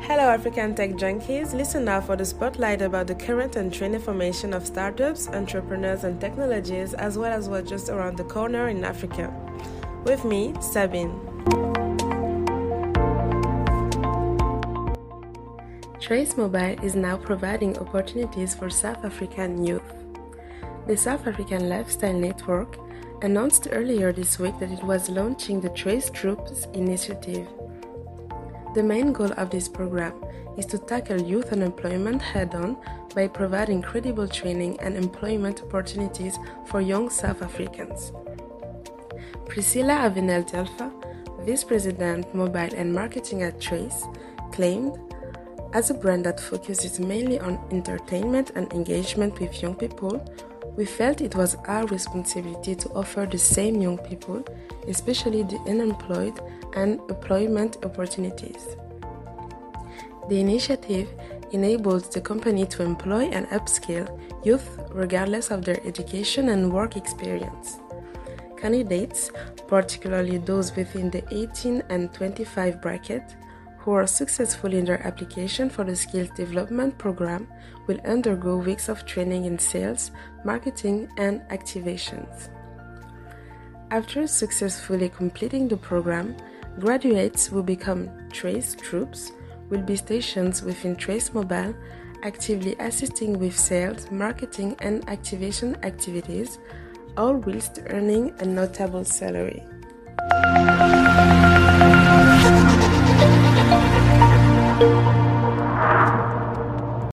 Hello, African Tech Junkies. Listen now for the spotlight about the current and trend information of startups, entrepreneurs, and technologies, as well as what's just around the corner in Africa. With me, Sabine. Trace Mobile is now providing opportunities for South African youth. The South African Lifestyle Network announced earlier this week that it was launching the Trace Troops initiative. The main goal of this program is to tackle youth unemployment head on by providing credible training and employment opportunities for young South Africans. Priscilla Avenel Telfa, Vice President Mobile and Marketing at Trace, claimed As a brand that focuses mainly on entertainment and engagement with young people, we felt it was our responsibility to offer the same young people, especially the unemployed, and employment opportunities. The initiative enables the company to employ and upskill youth regardless of their education and work experience. Candidates, particularly those within the 18 and 25 bracket, who are successful in their application for the skills development program will undergo weeks of training in sales, marketing, and activations. After successfully completing the program, graduates will become Trace Troops, will be stationed within Trace Mobile, actively assisting with sales, marketing, and activation activities, all whilst earning a notable salary.